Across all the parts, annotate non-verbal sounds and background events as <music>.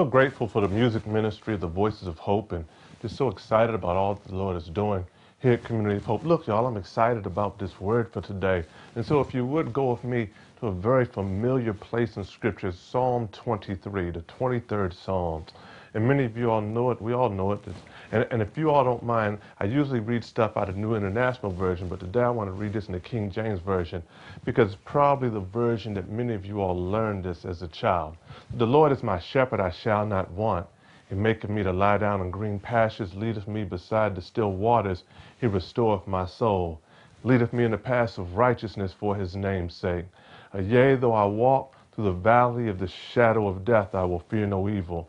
so grateful for the music ministry, the Voices of Hope, and just so excited about all that the Lord is doing here at Community of Hope. Look, y'all, I'm excited about this word for today. And so if you would go with me to a very familiar place in Scripture, Psalm 23, the 23rd Psalm. And many of you all know it. We all know it. And, and if you all don't mind, I usually read stuff out of New International Version, but today I want to read this in the King James Version because it's probably the version that many of you all learned this as a child. The Lord is my shepherd, I shall not want. He maketh me to lie down in green pastures, leadeth me beside the still waters. He restoreth my soul, leadeth me in the paths of righteousness for his name's sake. Yea, though I walk through the valley of the shadow of death, I will fear no evil,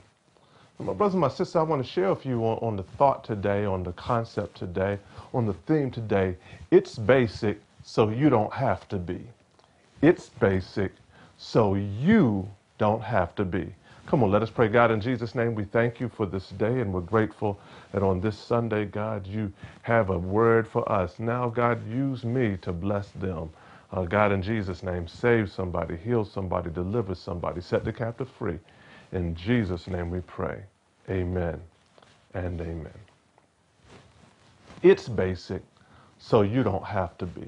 My brothers and my sisters, I want to share with you on, on the thought today, on the concept today, on the theme today. It's basic, so you don't have to be. It's basic, so you don't have to be. Come on, let us pray. God, in Jesus' name, we thank you for this day, and we're grateful that on this Sunday, God, you have a word for us. Now, God, use me to bless them. Uh, God, in Jesus' name, save somebody, heal somebody, deliver somebody, set the captive free. In Jesus' name we pray. Amen and amen. It's basic, so you don't have to be.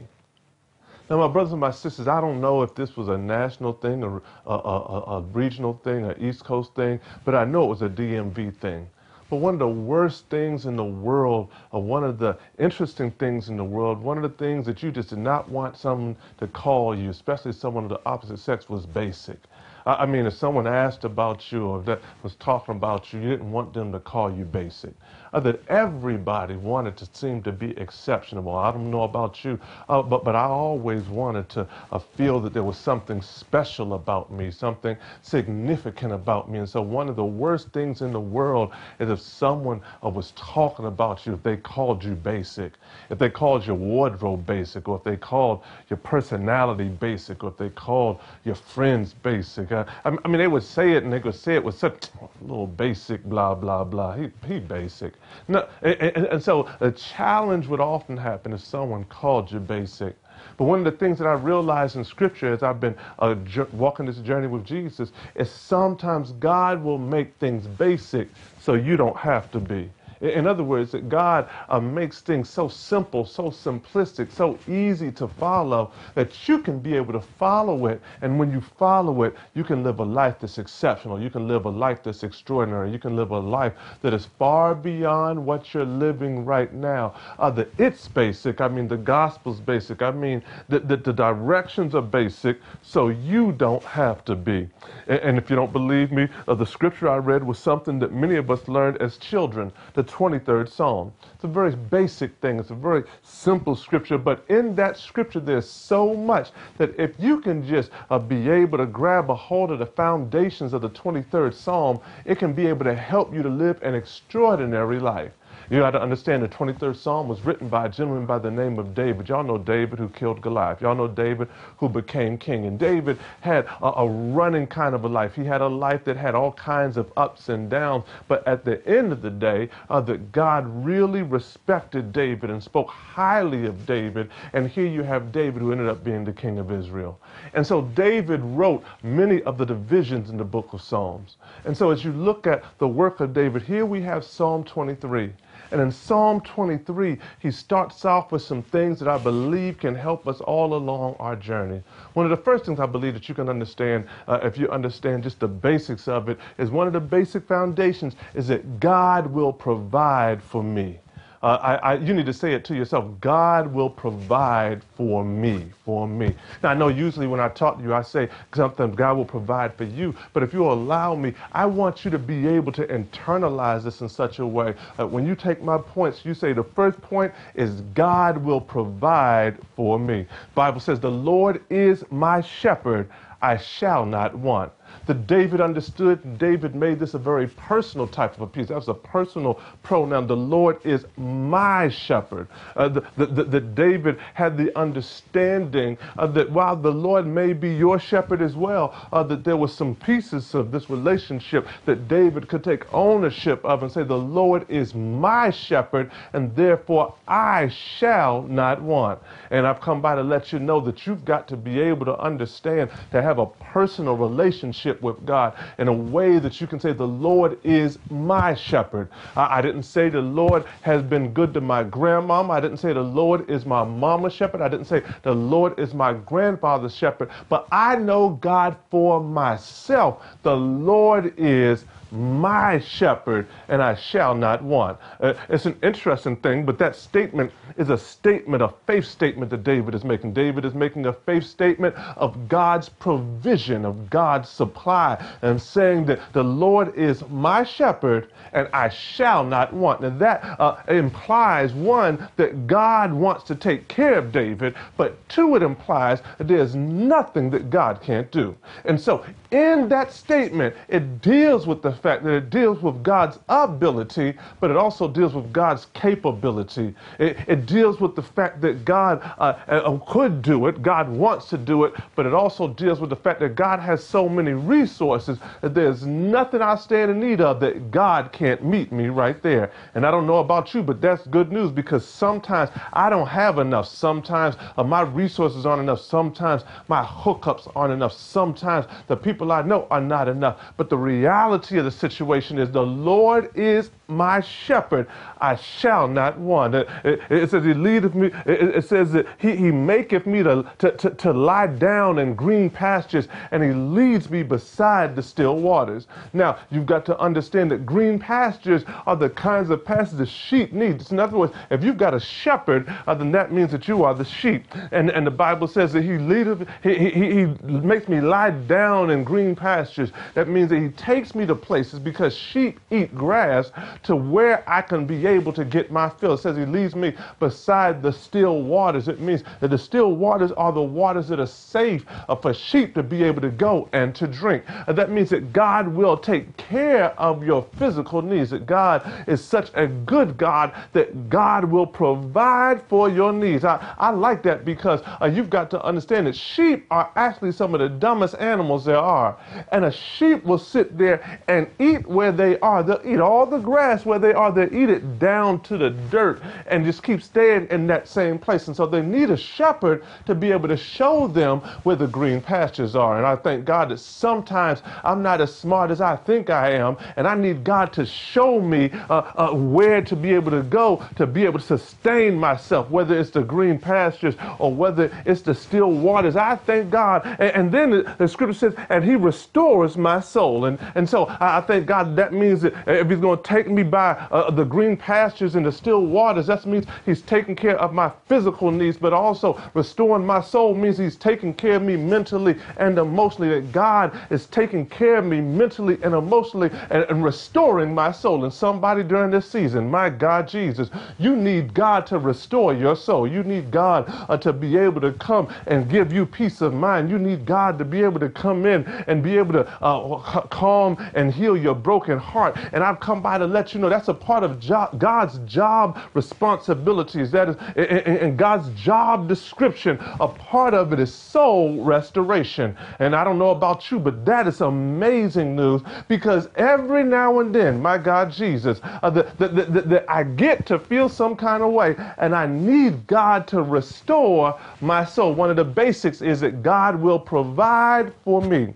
Now, my brothers and my sisters, I don't know if this was a national thing, or a, a, a, regional thing, an East Coast thing, but I know it was a DMV thing. But one of the worst things in the world, or one of the interesting things in the world, one of the things that you just did not want someone to call you, especially someone of the opposite sex, was basic. I mean, if someone asked about you or that was talking about you, you didn't want them to call you basic. Uh, that everybody wanted to seem to be exceptional. I don't know about you, uh, but, but I always wanted to uh, feel that there was something special about me, something significant about me. And so one of the worst things in the world is if someone uh, was talking about you, if they called you basic, if they called your wardrobe basic, or if they called your personality basic, or if they called your friends basic. Uh, I, I, mean, they would say it and they would say it with such little basic blah, blah, blah. He, he basic. No, and, and, so a challenge would often happen if someone called you basic. But one of the things that I realized in Scripture as I've been uh, walking this journey with Jesus is sometimes God will make things basic so you don't have to be. In other words, that God uh, makes things so simple, so simplistic, so easy to follow that you can be able to follow it. And when you follow it, you can live a life that's exceptional. You can live a life that's extraordinary. You can live a life that is far beyond what you're living right now. Uh, the it's basic. I mean, the gospel's basic. I mean, the, the, the directions are basic, so you don't have to be. And, and if you don't believe me, uh, the scripture I read was something that many of us learned as children. The 23rd Psalm. It's a very basic thing. It's a very simple scripture, but in that scripture, there's so much that if you can just uh, be able to grab a hold of the foundations of the 23rd Psalm, it can be able to help you to live an extraordinary life. You got to understand the 23rd Psalm was written by a gentleman by the name of David. Y'all know David who killed Goliath. Y'all know David who became king. And David had a, a running kind of a life. He had a life that had all kinds of ups and downs. But at the end of the day, uh, that God really respected David and spoke highly of David. And here you have David who ended up being the king of Israel. And so David wrote many of the divisions in the book of Psalms. And so as you look at the work of David, here we have Psalm 23. And in Psalm 23, he starts off with some things that I believe can help us all along our journey. One of the first things I believe that you can understand, uh, if you understand just the basics of it, is one of the basic foundations is that God will provide for me. Uh, I, I, you need to say it to yourself. God will provide for me, for me. Now, I know usually when I talk to you, I say something, God will provide for you. But if you allow me, I want you to be able to internalize this in such a way. that when you take my points, you say the first point is God will provide for me. Bible says, the Lord is my shepherd. I shall not want. That David understood. David made this a very personal type of a piece. That was a personal pronoun. The Lord is my shepherd. Uh, the, David had the understanding uh, that while the Lord may be your shepherd as well, uh, that there were some pieces of this relationship that David could take ownership of and say, The Lord is my shepherd, and therefore I shall not want. And I've come by to let you know that you've got to be able to understand to have a personal relationship with God in a way that you can say, The Lord is my shepherd. I, I didn't say the Lord has been good to my grandmama. I didn't say the Lord is my mama's shepherd. I didn't say the Lord is my grandfather's shepherd. But I know God for myself. The Lord is my shepherd, and I shall not want. Uh, it's an interesting thing, but that statement is a statement, a faith statement that David is making. David is making a faith statement of God's provision, of God's supply, and saying that the Lord is my shepherd, and I shall not want. Now that uh, implies one that God wants to take care of David, but two, it implies that there's nothing that God can't do. And so in that statement, it deals with the fact that it deals with God's ability, but it also deals with God's capability. It, it deals with the fact that God uh, uh, could do it, God wants to do it, but it also deals with the fact that God has so many resources that there's nothing I stand in need of that God can't meet me right there. And I don't know about you, but that's good news because sometimes I don't have enough. Sometimes uh, my resources aren't enough. Sometimes my hookups aren't enough. Sometimes the people people I know are not enough. But the reality of the situation is the Lord is my shepherd, I shall not want. It, it, it says he leadeth me, it, it, says that he, he maketh me to, to, to, to lie down in green pastures and he leads me beside the still waters. Now, you've got to understand that green pastures are the kinds of pastures the sheep need. In other words, if you've got a shepherd, uh, then that means that you are the sheep. And, and the Bible says that he leadeth, he, he, he makes me lie down in green pastures. That means that he takes me to places because sheep eat grass to where I can be able to get my fill. It says he leads me beside the still waters. It means that the still waters are the waters that are safe uh, for sheep to be able to go and to drink. Uh, that means that God will take care of your physical needs, that God is such a good God that God will provide for your needs. I, I like that because uh, you've got to understand that sheep are actually some of the dumbest animals there are. And a sheep will sit there and eat where they are. They'll eat all the grass grass where they are, They'll eat it down to the dirt and just keep staying in that same place. And so they need a shepherd to be able to show them where the green pastures are. And I thank God that sometimes I'm not as smart as I think I am, and I need God to show me uh, uh, where to be able to go to be able to sustain myself, whether it's the green pastures or whether it's the still waters. I thank God. And, and then the, the, scripture says, and he restores my soul. And, and so I, I thank God that means that if he's going to take me by uh, the green pastures and the still waters. That means He's taking care of my physical needs, but also restoring my soul means He's taking care of me mentally and emotionally. That God is taking care of me mentally and emotionally and, and restoring my soul. And somebody during this season, my God, Jesus, you need God to restore your soul. You need God uh, to be able to come and give you peace of mind. You need God to be able to come in and be able to uh, calm and heal your broken heart. And I've come by to let you know that's a part of God's job responsibilities. That is in God's job description. A part of it is soul restoration. And I don't know about you, but that is amazing news because every now and then, my God Jesus, uh, the, the, the, I get to feel some kind of way and I need God to restore my soul. One of the basics is that God will provide for me.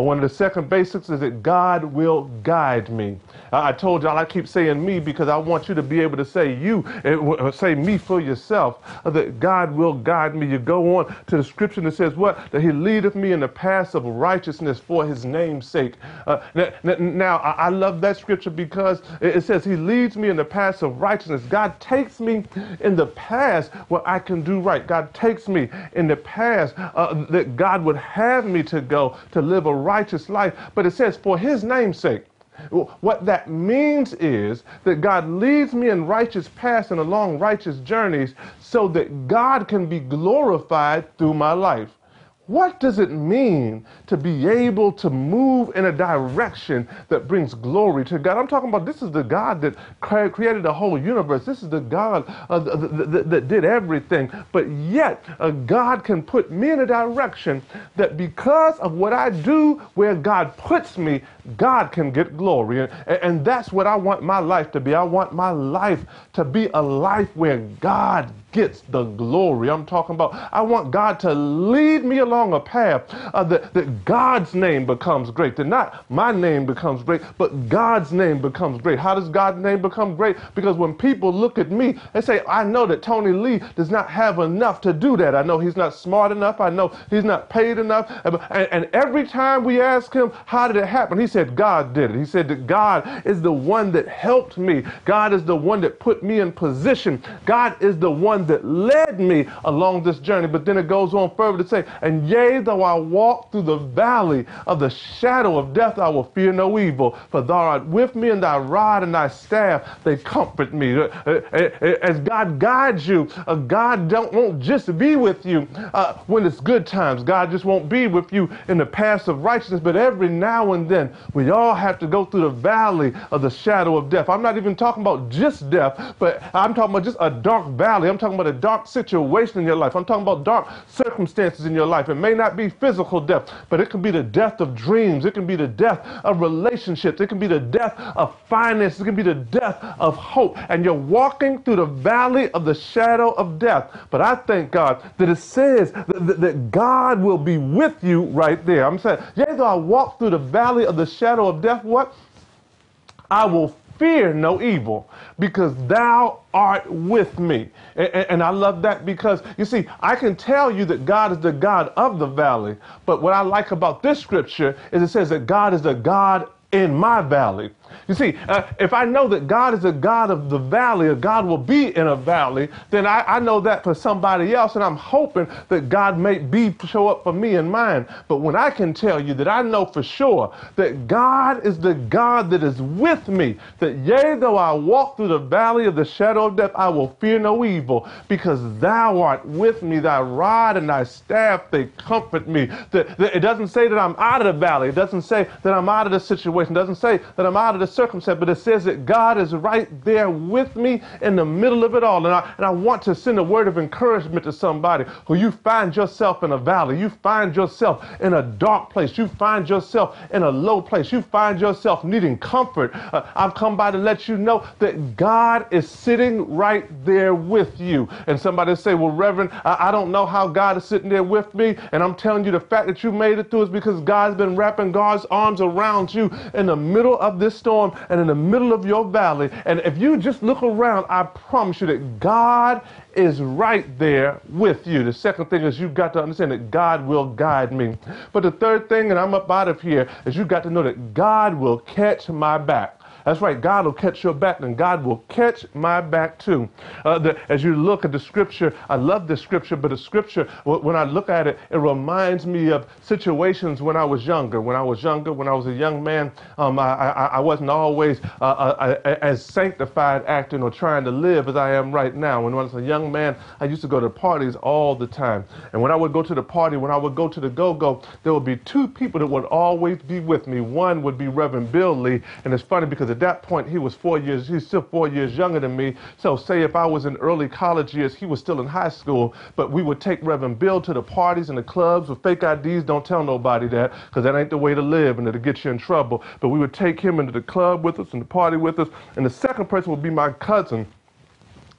One of the second basics is that God will guide me. I told y'all I keep saying me because I want you to be able to say you, uh, say me for yourself, uh, that God will guide me. You go on to the scripture that says what? That he leadeth me in the paths of righteousness for his name's sake. Uh, now, I love that scripture because it says he leads me in the paths of righteousness. God takes me in the paths where I can do right. God takes me in the paths uh, that God would have me to go to live a righteous life. But it says for his name's sake. What that means is that God leads me in righteous paths and along righteous journeys so that God can be glorified through my life. What does it mean to be able to move in a direction that brings glory to God? I'm talking about this is the God that created the whole universe. This is the God uh, that, that did everything. But yet, uh, God can put me in a direction that because of what I do, where God puts me, God can get glory. And, and that's what I want my life to be. I want my life to be a life where God gets the glory. I'm talking about, I want God to lead me along a path uh, that, that God's name becomes great. That not my name becomes great, but God's name becomes great. How does God's name become great? Because when people look at me, they say, I know that Tony Lee does not have enough to do that. I know he's not smart enough. I know he's not paid enough. And, and every time we ask him, how did it happen? He said, God did it. He said that God is the one that helped me. God is the one that put me in position. God is the one that led me along this journey. But then it goes on further to say, And yea, though I walk through the valley of the shadow of death, I will fear no evil. For thou art with me, and thy rod and thy staff, they comfort me. Uh, uh, uh, as God guides you, God don't, won't just be with you when it's good times. God just won't be with you in the paths of righteousness. But every now and then, we all have to go through the valley of the shadow of death. I'm not even talking about just death, but I'm talking about just a dark valley. I'm talking about a dark situation in your life. I'm talking about dark circumstances in your life. It may not be physical death, but it can be the death of dreams. It can be the death of relationships. It can be the death of finances. It can be the death of hope. And you're walking through the valley of the shadow of death. But I thank God that it says that, that God will be with you right there. I'm saying, yea, though I walk through the valley of the shadow of death, what? I will fear no evil because thou art with me. And, and, I love that because you see, I can tell you that God is the God of the valley, but what I like about this scripture is it says that God is the God in my valley. You see, uh, if I know that God is a God of the valley, or God will be in a valley, then I, I, know that for somebody else, and I'm hoping that God may be show up for me and mine. But when I can tell you that I know for sure that God is the God that is with me, that yea, though I walk through the valley of the shadow of death, I will fear no evil, because thou art with me, thy rod and thy staff, they comfort me. That, that it doesn't say that I'm out of the valley. It doesn't say that I'm out of the situation. It doesn't say that I'm out of the circumstance, but it says that God is right there with me in the middle of it all. And I, and I want to send a word of encouragement to somebody who you find yourself in a valley, you find yourself in a dark place, you find yourself in a low place, you find yourself needing comfort. Uh, I've come by to let you know that God is sitting right there with you. And somebody say, Well, Reverend, I, I don't know how God is sitting there with me. And I'm telling you, the fact that you made it through is because God's been wrapping God's arms around you in the middle of this storm storm and in the middle of your valley. And if you just look around, I promise you that God is right there with you. The second thing is you've got to understand that God will guide me. But the third thing, and I'm up out of here, is you've got to know that God will catch my back. That's right. God will catch your back, and God will catch my back too. Uh, the, as you look at the scripture, I love this scripture, but the scripture, when I look at it, it reminds me of situations when I was younger. When I was younger, when I was a young man, um, I, I, I, wasn't always uh, uh, as sanctified acting or trying to live as I am right now. When I was a young man, I used to go to parties all the time. And when I would go to the party, when I would go to the go-go, there would be two people that would always be with me. One would be Reverend Bill Lee, and it's funny because at that point, he was four years, he's still four years younger than me. So say if I was in early college years, he was still in high school, but we would take Reverend Bill to the parties and the clubs with fake IDs. Don't tell nobody that, because that ain't the way to live and it'll get you in trouble. But we would take him into the club with us and the party with us. And the second person would be my cousin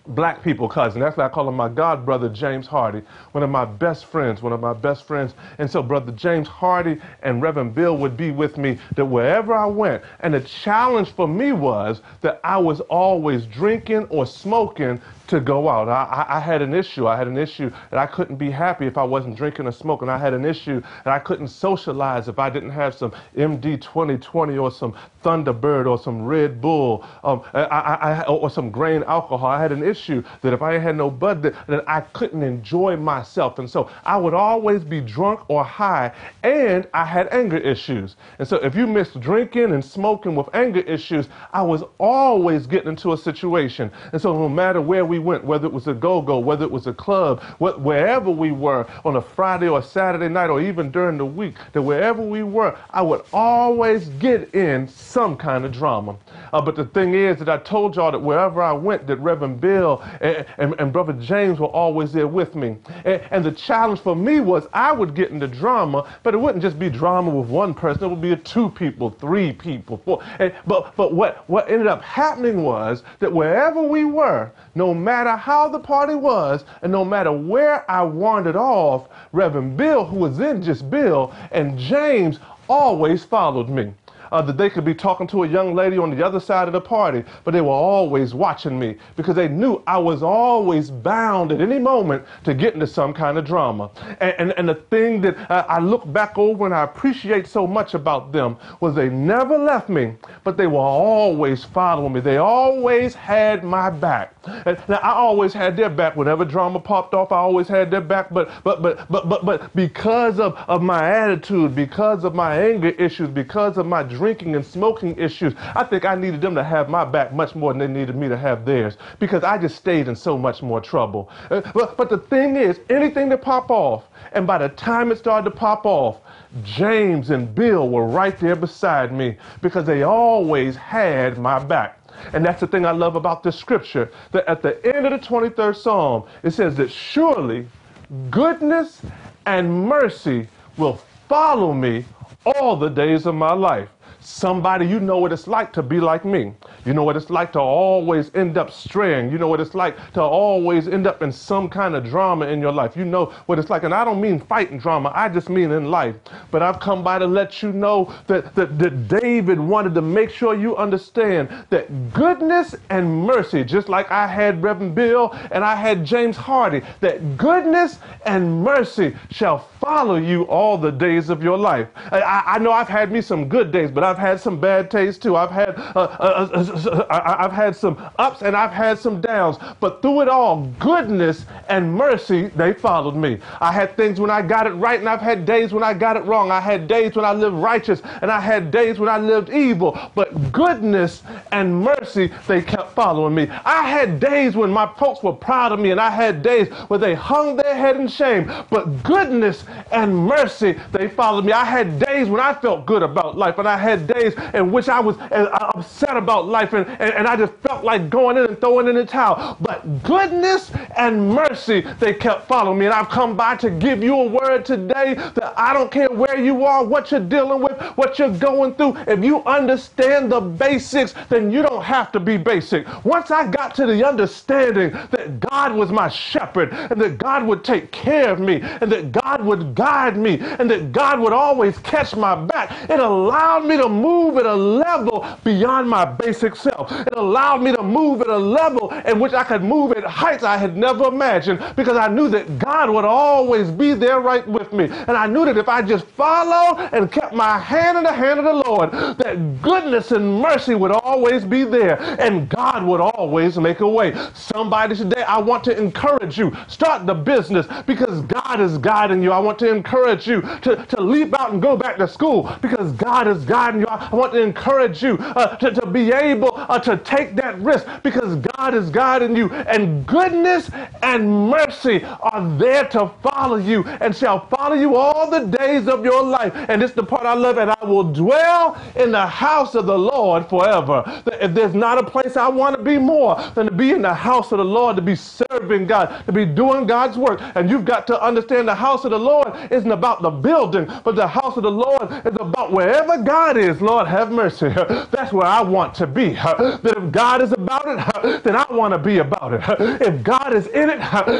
black people cousin. That's why I call him my god brother, James Hardy, one of my best friends, one of my best friends. And so Brother James Hardy and Reverend Bill would be with me that wherever I went. And the challenge for me was that I was always drinking or smoking to go out. I, I, had an issue. I had an issue that I couldn't be happy if I wasn't drinking or smoking. I had an issue that I couldn't socialize if I didn't have some MD 2020 or some Thunderbird or some Red Bull um, I, I, or some grain alcohol. I had an issue that if I had no bud, that, that I couldn't enjoy myself. And so I would always be drunk or high, and I had anger issues. And so if you mixed drinking and smoking with anger issues, I was always getting into a situation. And so no matter where we we went, whether it was a go-go, whether it was a club, wherever we were on a Friday or Saturday night or even during the week, that wherever we were, I would always get in some kind of drama. Uh, but the thing is that I told y'all that wherever I went, that Reverend Bill and, and, and Brother James were always there with me. And, and, the challenge for me was I would get into drama, but it wouldn't just be drama with one person. It would be two people, three people, four. And, but but what, what ended up happening was that wherever we were, no matter how the party was, and no matter where I wandered off, Reverend Bill, who was then just Bill, and James always followed me uh, that they could be talking to a young lady on the other side of the party, but they were always watching me because they knew I was always bound at any moment to get into some kind of drama. And, and, and the thing that uh, I look back over and I appreciate so much about them was they never left me, but they were always following me. They always had my back. Now I always had their back whenever drama popped off. I always had their back, but but but but but but because of, of my attitude, because of my anger issues, because of my drinking and smoking issues, I think I needed them to have my back much more than they needed me to have theirs because I just stayed in so much more trouble. Uh, but, but the thing is, anything that pop off, and by the time it started to pop off, James and Bill were right there beside me because they always had my back. And that's the thing I love about this scripture that at the end of the 23rd Psalm, it says that surely goodness and mercy will follow me all the days of my life. Somebody, you know what it's like to be like me. You know what it's like to always end up straying. You know what it's like to always end up in some kind of drama in your life. You know what it's like. And I don't mean fighting drama, I just mean in life. But I've come by to let you know that, that, that David wanted to make sure you understand that goodness and mercy, just like I had Reverend Bill and I had James Hardy, that goodness and mercy shall follow you all the days of your life. I, I know I've had me some good days, but I've had some bad days too. I've had uh, uh, uh, I've had some ups and I've had some downs, but through it all, goodness and mercy, they followed me. I had things when I got it right, and I've had days when I got it wrong. I had days when I lived righteous, and I had days when I lived evil, but goodness and mercy, they kept following me. I had days when my folks were proud of me, and I had days where they hung their head in shame, but goodness and mercy, they followed me. I had days when I felt good about life, and I had days in which I was uh, upset about life life and, and, and I just felt like going in and throwing in the towel. But goodness and mercy, they kept following me. And I've come by to give you a word today that I don't care where you are, what you're dealing with, what you're going through. If you understand the basics, then you don't have to be basic. Once I got to the understanding that God was my shepherd and that God would take care of me and that God would guide me and that God would always catch my back, it allowed me to move at a level beyond my basic self. It allowed me to move at a level in which I could move at heights I had never imagined because I knew that God would always be there right with me. And I knew that if I just followed and kept my hand in the hand of the Lord, that goodness and mercy would always be there and God would always make a way. Somebody today, I want to encourage you. Start the business because God is guiding you. I want to encourage you to, to leap out and go back to school because God is guiding I want to encourage you uh, to, to be able able uh, to take that risk because God is guiding you. And goodness and mercy are there to follow you and shall follow you all the days of your life. And it's the part I love. And I will dwell in the house of the Lord forever. If there's not a place I want to be more than to be in the house of the Lord, to be serving God, to be doing God's work. And you've got to understand the house of the Lord isn't about the building, but the house of the Lord is about wherever God is. Lord, have mercy. <laughs> That's where I want to be. <laughs> That if God is about it, <laughs> then I want to be about it. If God is in it,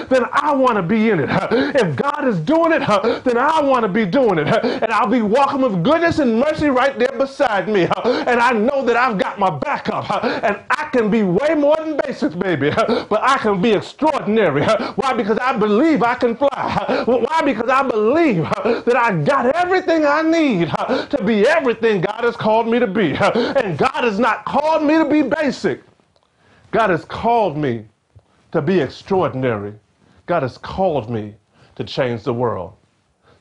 then I want to be in it. If God is doing it, then I want to be doing it. And I'll be walking with goodness and mercy right there beside me. And I know that I've got my backup. And I can be way more than basics, baby. But I can be extraordinary. Why? Because I believe I can fly. Why? Because I believe that I got everything I need to be everything God has called me to be. <laughs> And God has not called me to be basic. God has called me to be extraordinary. God has called me to change the world.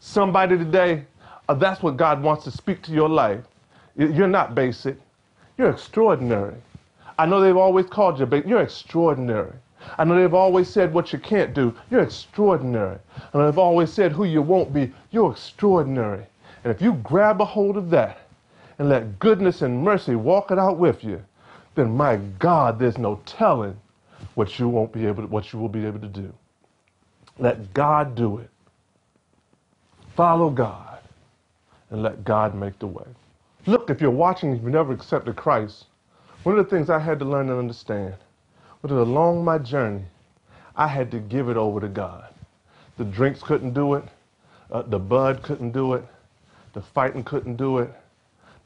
Somebody today, uh, that's what God wants to speak to your life. You're not basic. You're extraordinary. I know they've always called you. You're extraordinary. I know they've always said what you can't do. You're extraordinary. And they've always said who you won't be. You're extraordinary. And if you grab a hold of that and let goodness and mercy walk it out with you, then my God, there's no telling what you won't be able to, what you will be able to do. Let God do it. Follow God and let God make the way. Look, if you're watching, if you've never accepted Christ, one of the things I had to learn and understand was that along my journey, I had to give it over to God. The drinks couldn't do it. Uh, the bud couldn't do it. The fighting couldn't do it.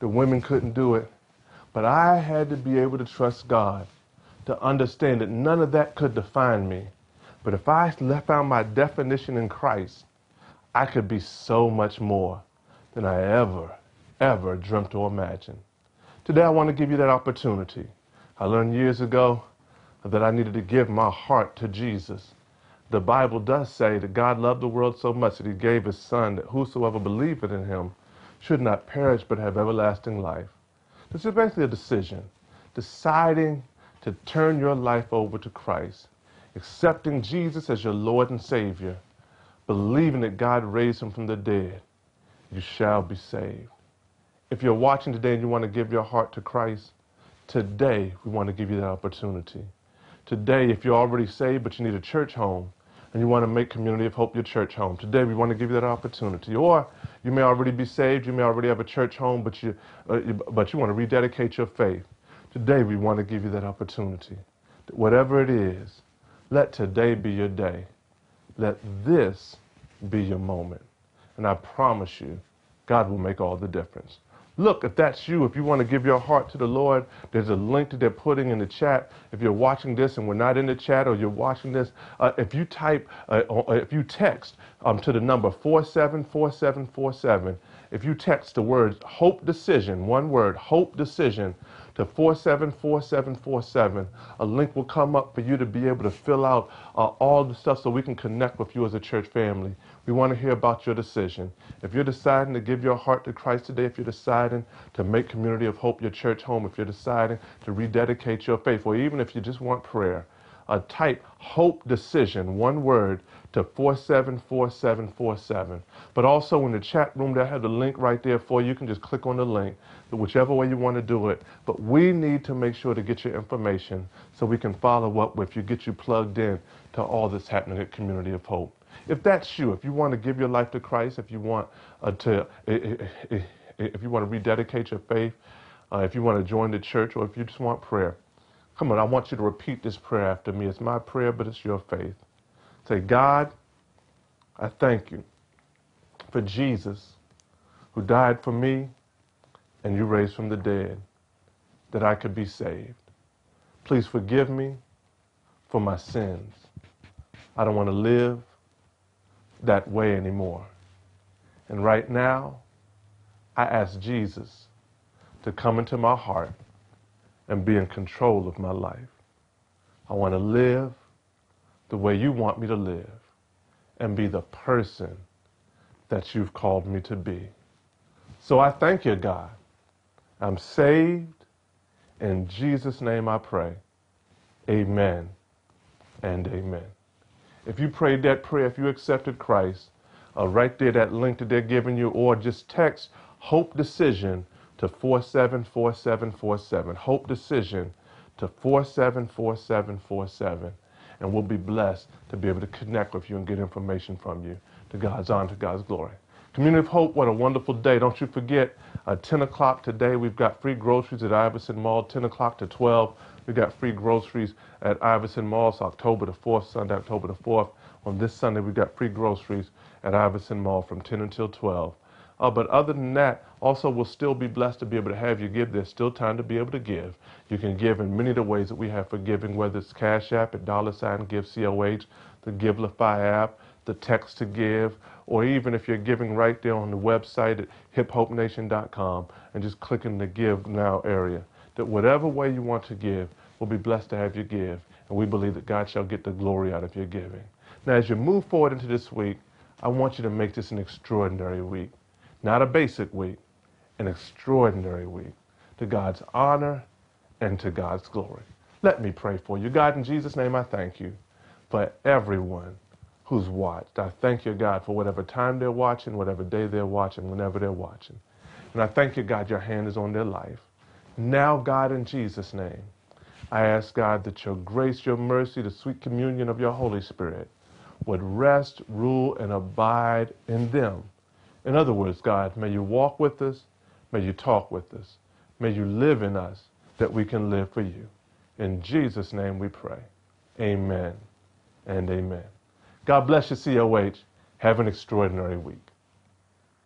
The women couldn't do it. But I had to be able to trust God to understand that none of that could define me. But if I found my definition in Christ, I could be so much more than I ever, ever dreamt or imagined. Today, I want to give you that opportunity. I learned years ago that I needed to give my heart to Jesus. The Bible does say that God loved the world so much that he gave his son that whosoever believeth in him should not perish but have everlasting life. This is basically a decision, deciding to turn your life over to Christ, accepting Jesus as your Lord and Savior, believing that God raised him from the dead, you shall be saved. If you're watching today and you want to give your heart to Christ, today we want to give you that opportunity. Today, if you're already saved but you need a church home and you want to make Community of Hope your church home, today we want to give you that opportunity. Or you may already be saved, you may already have a church home, but you, uh, but you want to rededicate your faith. Today we want to give you that opportunity. Whatever it is, let today be your day. Let this be your moment. And I promise you, God will make all the difference. Look, if that's you, if you want to give your heart to the Lord, there's a link that they're putting in the chat. If you're watching this and we're not in the chat or you're watching this, uh, if you type, uh, if you text um, to the number 474747, if you text the words hope decision, one word, hope decision, to 474747. A link will come up for you to be able to fill out uh, all the stuff so we can connect with you as a church family. We want to hear about your decision. If you're deciding to give your heart to Christ today, if you're deciding to make Community of Hope your church home, if you're deciding to rededicate your faith, or even if you just want prayer, uh, type hope decision, one word, to 474747. But also in the chat room, they have the link right there for you. You can just click on the link, whichever way you want to do it. But we need to make sure to get your information so we can follow up with you, get you plugged in to all that's happening at Community of Hope. If that's you, if you want to give your life to Christ, if you want uh, to, if you want to rededicate your faith, uh, if you want to join the church, or if you just want prayer, Come on, I want you to repeat this prayer after me. It's my prayer, but it's your faith. Say, God, I thank you for Jesus who died for me and you raised from the dead that I could be saved. Please forgive me for my sins. I don't want to live that way anymore. And right now, I ask Jesus to come into my heart and be in control of my life. I want to live the way you want me to live and be the person that you've called me to be. So I thank you, God. I'm saved. In Jesus' name I pray. Amen and amen. If you prayed that prayer, if you accepted Christ, uh, right there, that link that they're giving you, or just text Hope Decision to 474747. Hope Decision to 474747. And we'll be blessed to be able to connect with you and get information from you. To God's honor, to God's glory. Community of Hope, what a wonderful day. Don't you forget, uh, 10 o'clock today, we've got free groceries at Iverson Mall, 10 o'clock to 12. We've got free groceries at Iverson Mall. October the 4th, Sunday, October the 4th. On this Sunday, we've got free groceries at Iverson Mall from 10 until 12. Uh, but other than that, also we'll still be blessed to be able to have you give. There's still time to be able to give. You can give in many of the ways that we have for giving, whether it's Cash App at dollar sign give COH, the Givelify app, the text to give, or even if you're giving right there on the website at hiphopenation.com and just clicking the Give Now area. That whatever way you want to give, we'll be blessed to have you give. And we believe that God shall get the glory out of your giving. Now, as you move forward into this week, I want you to make this an extraordinary week. Not a basic week, an extraordinary week to God's honor and to God's glory. Let me pray for you. God, in Jesus' name, I thank you for everyone who's watched. I thank you, God, for whatever time they're watching, whatever day they're watching, whenever they're watching. And I thank you, God, your hand is on their life. Now, God, in Jesus' name, I ask, God, that your grace, your mercy, the sweet communion of your Holy Spirit would rest, rule, and abide in them. In other words, God, may you walk with us, may you talk with us, may you live in us that we can live for you. In Jesus' name we pray. Amen and amen. God bless you, COH. Have an extraordinary week.